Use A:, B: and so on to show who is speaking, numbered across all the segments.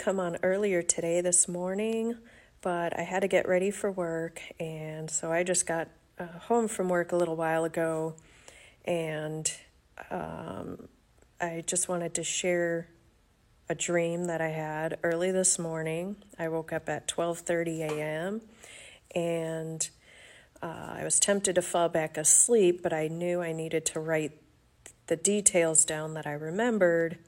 A: come on earlier today, this morning, but I had to get ready for work, and so I just got uh, home from work a little while ago, and um, I just wanted to share a dream that I had early this morning. I woke up at 12:30 a.m. and uh, I was tempted to fall back asleep, but I knew I needed to write the details down that I remembered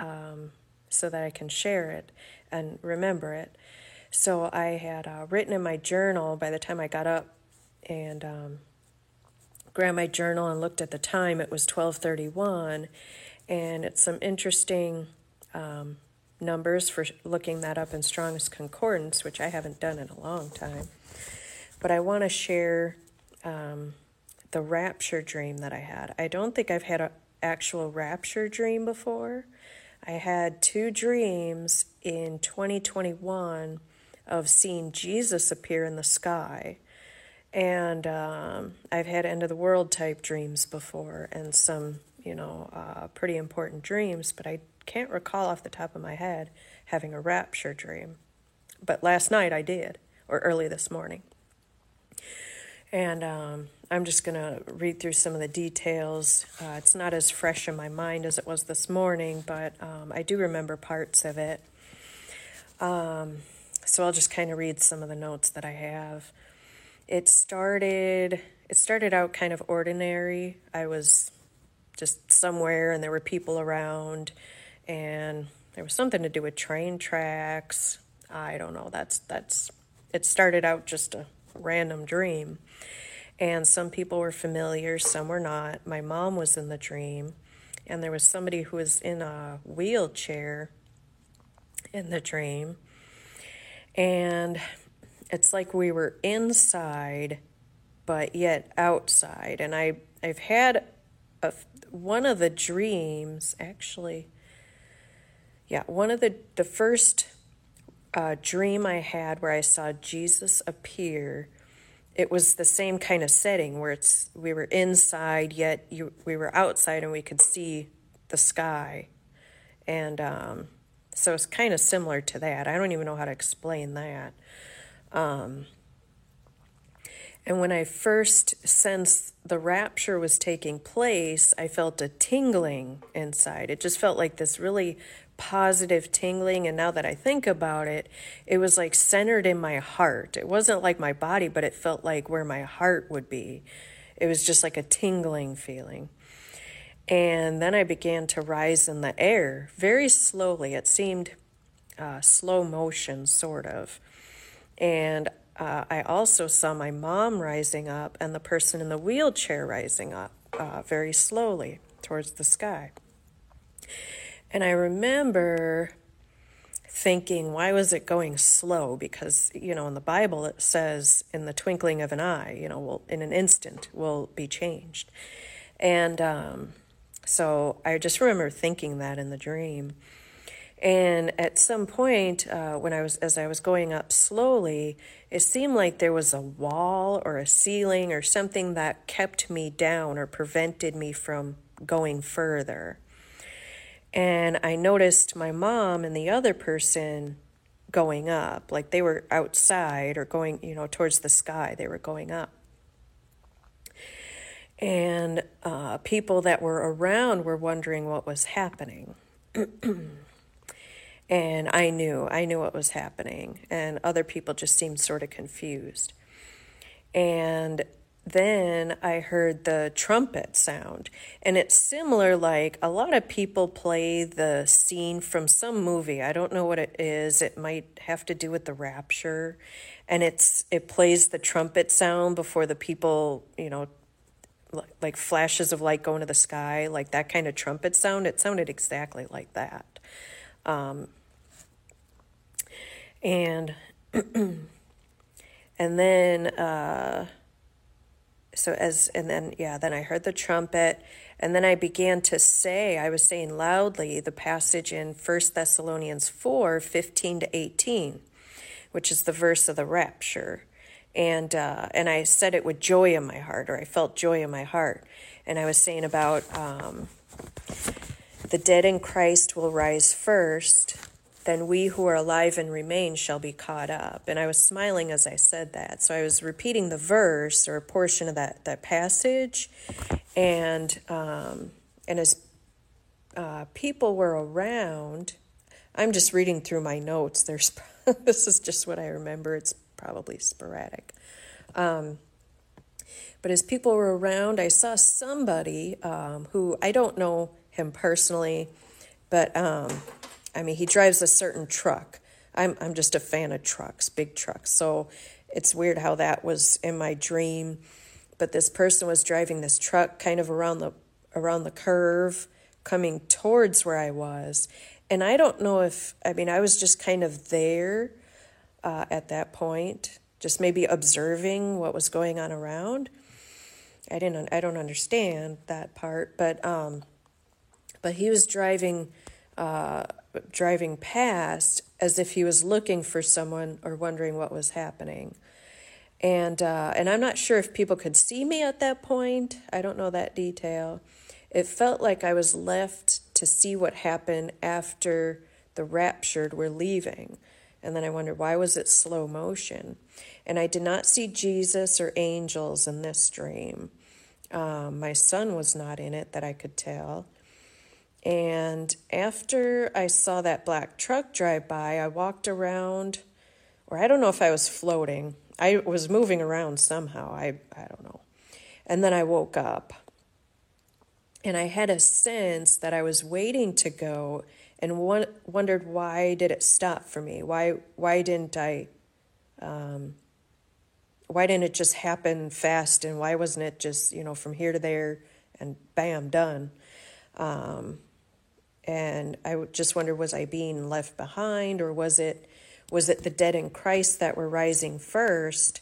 A: um, so that I can share it and remember it. So I had uh, written in my journal by the time I got up and um, grabbed my journal and looked at the time. It was 12:31, and it's some interesting um, numbers for looking that up in Strong's Concordance, which I haven't done in a long time. But I want to share um, the rapture dream that I had. I don't think I've had an actual rapture dream before. I had two dreams in 2021 of seeing Jesus appear in the sky. And um, I've had end of the world type dreams before and some, you know, uh, pretty important dreams, but I can't recall off the top of my head having a rapture dream. But last night I did, or early this morning. And um, I'm just going to read through some of the details. Uh, it's not as fresh in my mind as it was this morning, but um, I do remember parts of it. Um, so I'll just kind of read some of the notes that I have. It started. It started out kind of ordinary. I was just somewhere, and there were people around, and there was something to do with train tracks. I don't know. That's that's. It started out just a random dream. And some people were familiar, some were not. My mom was in the dream, and there was somebody who was in a wheelchair in the dream. And it's like we were inside, but yet outside. And I, I've had a, one of the dreams, actually, yeah, one of the, the first uh, dream I had where I saw Jesus appear. It was the same kind of setting where it's we were inside yet you, we were outside and we could see the sky. And um, so it's kind of similar to that. I don't even know how to explain that. Um, and when i first sensed the rapture was taking place i felt a tingling inside. It just felt like this really positive tingling. And now that I think about it, it was like centered in my heart. It wasn't like my body, but it felt like where my heart would be. It was just like a tingling feeling. And then I began to rise in the air very slowly. It seemed uh, slow motion, sort of. And uh, I also saw my mom rising up and the person in the wheelchair rising up uh, very slowly towards the sky. And I remember thinking, why was it going slow? Because, you know, in the Bible it says, in the twinkling of an eye, you know, will in an instant will be changed. And um, so I just remember thinking that in the dream. And at some point, uh, when I was as I was going up slowly, it seemed like there was a wall or a ceiling or something that kept me down or prevented me from going further. And I noticed my mom and the other person going up, like they were outside or going, you know, towards the sky, they were going up. And uh, people that were around were wondering what was happening. and I knew, I knew what was happening. And other people just seemed sort of confused. And then I heard the trumpet sound. And it's similar, like a lot of people play the scene from some movie. I don't know what it is. It might have to do with the rapture. And it's it plays the trumpet sound before the people, you know, like flashes of light going to the sky, like that kind of trumpet sound. It sounded exactly like that. Um, and and then uh, so as and then yeah then i heard the trumpet and then i began to say i was saying loudly the passage in 1 thessalonians 4 15 to 18 which is the verse of the rapture. And uh, and i said it with joy in my heart or i felt joy in my heart. And i was saying about um, the dead in christ will rise first then we who are alive and remain shall be caught up. And I was smiling as I said that. So I was repeating the verse or a portion of that, that passage. And, um, and as uh, people were around, I'm just reading through my notes. There's this is just what I remember. It's probably sporadic. Um, but as people were around, I saw somebody um, who I don't know him personally, but um, I mean, he drives a certain truck. I'm, I'm just a fan of trucks, big trucks. So it's weird how that was in my dream. But this person was driving this truck kind of around the around the curve, coming towards where I was. And I don't know if I mean I was just kind of there uh, at that point, just maybe observing what was going on around. I didn't I don't understand that part, but um, but he was driving uh, driving past as if he was looking for someone or wondering what was happening. And uh, and I'm not sure if people could see me at that point. I don't know that detail. It felt like I was left to see what happened after the raptured were leaving. And then I wondered why was it slow motion? And I did not see Jesus or angels in this dream. Um, my son was not in it that I could tell. And after I saw that black truck drive by, I walked around, or I don't know if I was floating. I was moving around somehow. I, I don't know. And then I woke up. And I had a sense that I was waiting to go and one, wondered why did it stop for me? Why, why didn't I, um, why didn't it just happen fast? And why wasn't it just, you know, from here to there and bam, done? Um, and I just wondered, was I being left behind, or was it was it the dead in Christ that were rising first?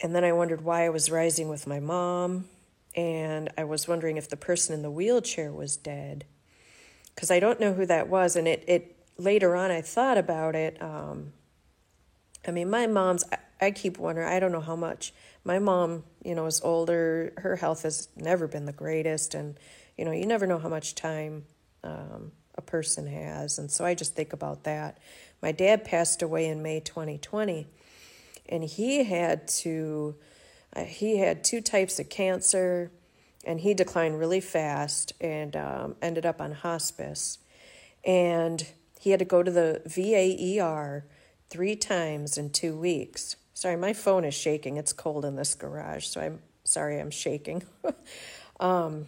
A: And then I wondered why I was rising with my mom, and I was wondering if the person in the wheelchair was dead, because I don't know who that was. And it it later on I thought about it. Um, I mean, my mom's. I, I keep wondering. I don't know how much my mom, you know, is older. Her health has never been the greatest, and you know, you never know how much time um, a person has. And so I just think about that. My dad passed away in May 2020, and he had to, uh, he had two types of cancer, and he declined really fast and um, ended up on hospice. And he had to go to the VAER three times in two weeks. Sorry, my phone is shaking. It's cold in this garage, so I'm sorry I'm shaking. um,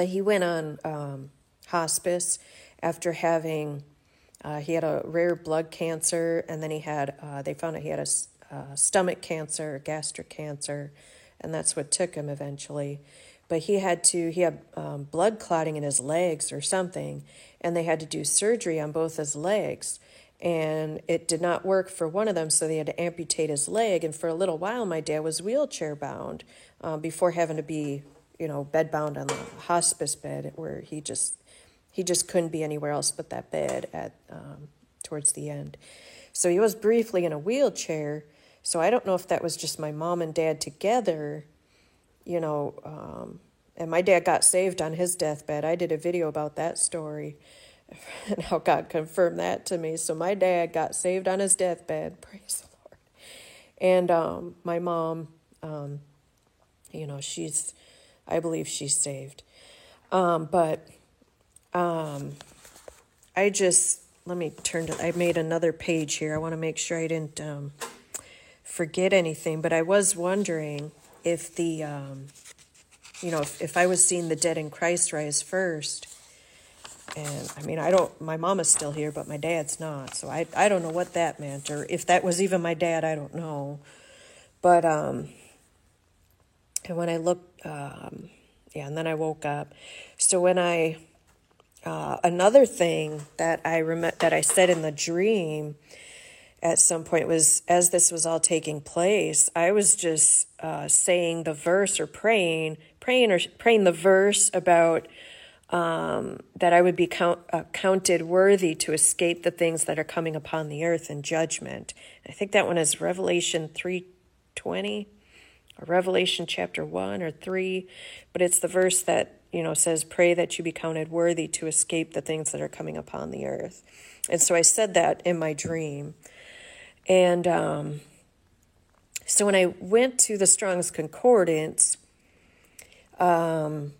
A: but he went on um, hospice after having uh, he had a rare blood cancer, and then he had uh, they found out he had a uh, stomach cancer, gastric cancer, and that's what took him eventually. But he had to he had um, blood clotting in his legs or something, and they had to do surgery on both his legs. And it did not work for one of them, so they had to amputate his leg. And for a little while, my dad was wheelchair bound uh, before having to be you know, bedbound on the hospice bed where he just he just couldn't be anywhere else but that bed at um, towards the end. So he was briefly in a wheelchair. So I don't know if that was just my mom and dad together, you know. Um, and my dad got saved on his deathbed. I did a video about that story and how God confirmed that to me. So my dad got saved on his deathbed. Praise the Lord. And um, my mom, um, you know, she's I believe she's saved. Um, but um, I just, let me turn to, I made another page here. I want to make sure I didn't um, forget anything, but I was wondering if the, um, you know, if, if I was seeing the dead in Christ rise first. And I mean, I don't, my mom is still here, but my dad's not. So I, I don't know what that meant, or if that was even my dad, I don't know. But, um, and when I looked, um, yeah, and then I woke up. So when I, uh, another thing that I rem- that I said in the dream at some point was as this was all taking place, I was just uh, saying the verse or praying, praying or praying the verse about um, that I would be count, uh, counted worthy to escape the things that are coming upon the earth in judgment. I think that one is Revelation three twenty or Revelation chapter 1 or 3, but it's the verse that you know, says, Pray that you be counted worthy to escape the things that are coming upon the earth. And so I said that in my dream. And um, so when I went to the Strong's Concordance, um,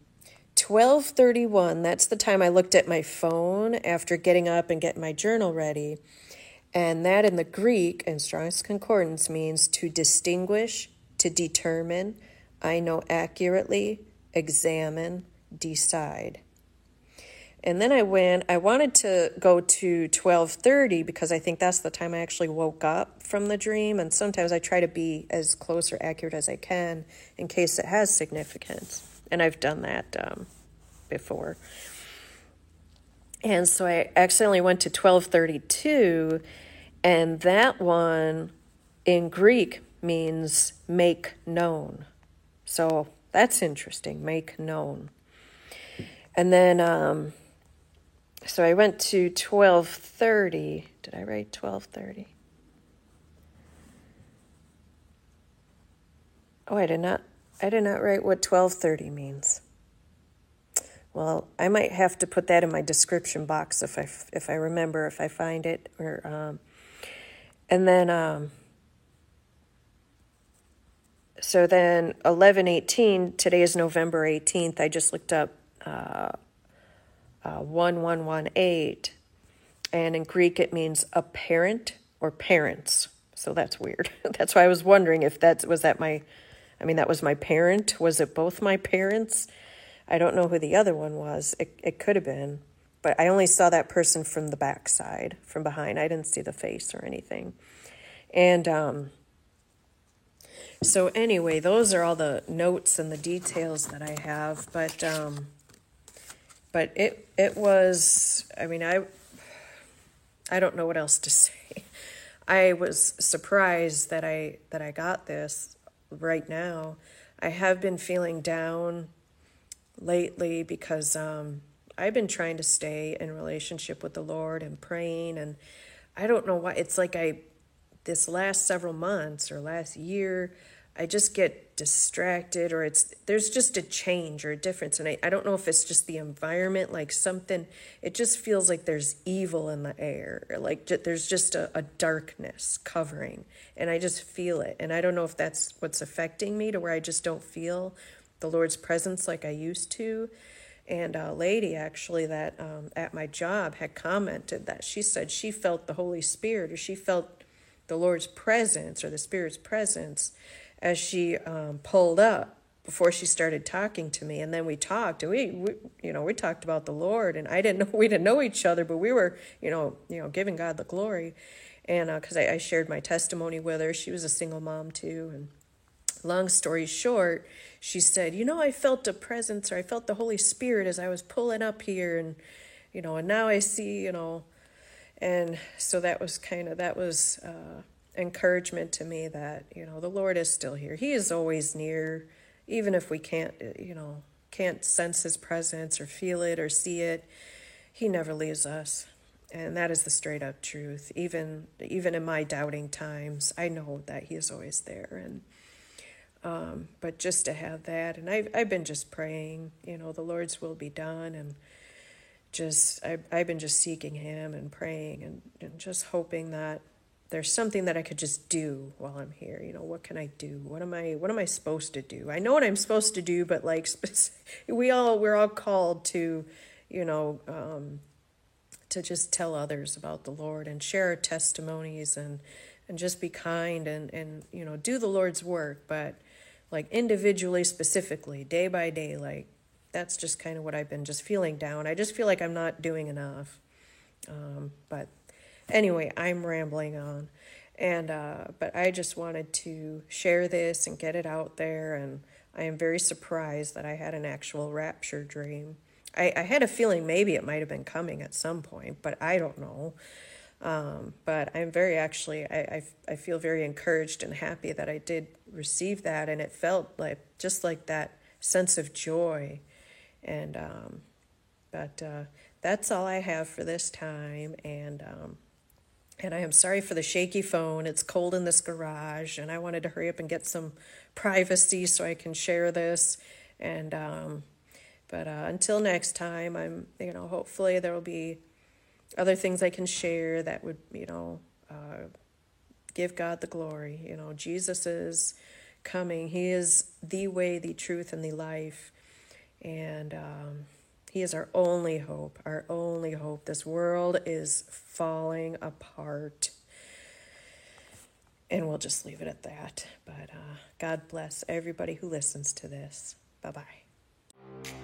A: 1231, that's the time I looked at my phone after getting up and getting my journal ready. And that in the Greek and Strong's Concordance means to distinguish, to determine, I know accurately, examine, decide. And then I went, I wanted to go to 12:30 because I think that's the time I actually woke up from the dream and sometimes I try to be as close or accurate as I can in case it has significance. And I've done that um, before. And so I accidentally went to 1232 and that one in Greek means make known. So that's interesting, make known. And then um, so I went to 1230. Did I write 1230? Oh, I did not I did not write what 1230 means. Well, I might have to put that in my description box if I if I remember if I find it or um, and then um, so then 1118 today is November 18th. I just looked up uh, uh, 1118. And in Greek, it means a parent or parents. So that's weird. that's why I was wondering if that was that my, I mean, that was my parent. Was it both my parents? I don't know who the other one was. It, it could have been, but I only saw that person from the backside, from behind. I didn't see the face or anything. And um, so, anyway, those are all the notes and the details that I have. But um, but it it was i mean i i don't know what else to say i was surprised that i that i got this right now i have been feeling down lately because um i've been trying to stay in relationship with the lord and praying and i don't know why it's like i this last several months or last year I just get distracted or it's there's just a change or a difference. And I, I don't know if it's just the environment like something it just feels like there's evil in the air like there's just a, a darkness covering and I just feel it. And I don't know if that's what's affecting me to where I just don't feel the Lord's presence like I used to. And a lady actually that um, at my job had commented that she said she felt the Holy Spirit or she felt the Lord's presence or the Spirit's presence as she um, pulled up before she started talking to me. And then we talked and we, we, you know we talked about the lord and i didn't know we didn't know each other but we were you know you know giving god the glory. And because uh, I, I shared my testimony with her. She was a single mom too. And long story short she said you know i felt a presence or i felt the holy spirit as i was pulling up here and you know and now i see you know and so that was kind of that was uh, encouragement to me that, you know, the Lord is still here. He is always near, even if we can't, you know, can't sense his presence or feel it or see it. He never leaves us. And that is the straight up truth. Even even in my doubting times, I know that he is always there and um, but just to have that and I've I've been just praying, you know, the Lord's will be done and just I I've been just seeking him and praying and, and just hoping that there's something that I could just do while I'm here. You know, what can I do? What am I what am I supposed to do? I know what I'm supposed to do, but like we all we're all called to, you know, um, to just tell others about the Lord and share our testimonies and and just be kind and and you know, do the Lord's work, but like individually specifically, day by day like that's just kind of what I've been just feeling down. I just feel like I'm not doing enough. Um, but Anyway, I'm rambling on. And, uh, but I just wanted to share this and get it out there. And I am very surprised that I had an actual rapture dream. I, I had a feeling maybe it might have been coming at some point, but I don't know. Um, but I'm very actually, I, I, I feel very encouraged and happy that I did receive that. And it felt like just like that sense of joy. And, um, but uh, that's all I have for this time. And, um, and I am sorry for the shaky phone. It's cold in this garage, and I wanted to hurry up and get some privacy so I can share this. And um, But uh, until next time, I'm, you know, hopefully there will be other things I can share that would, you know, uh, give God the glory. You know, Jesus is coming. He is the way, the truth, and the life. And um, He is our only hope, our only hope. This world is falling apart. And we'll just leave it at that. But uh, God bless everybody who listens to this. Bye bye.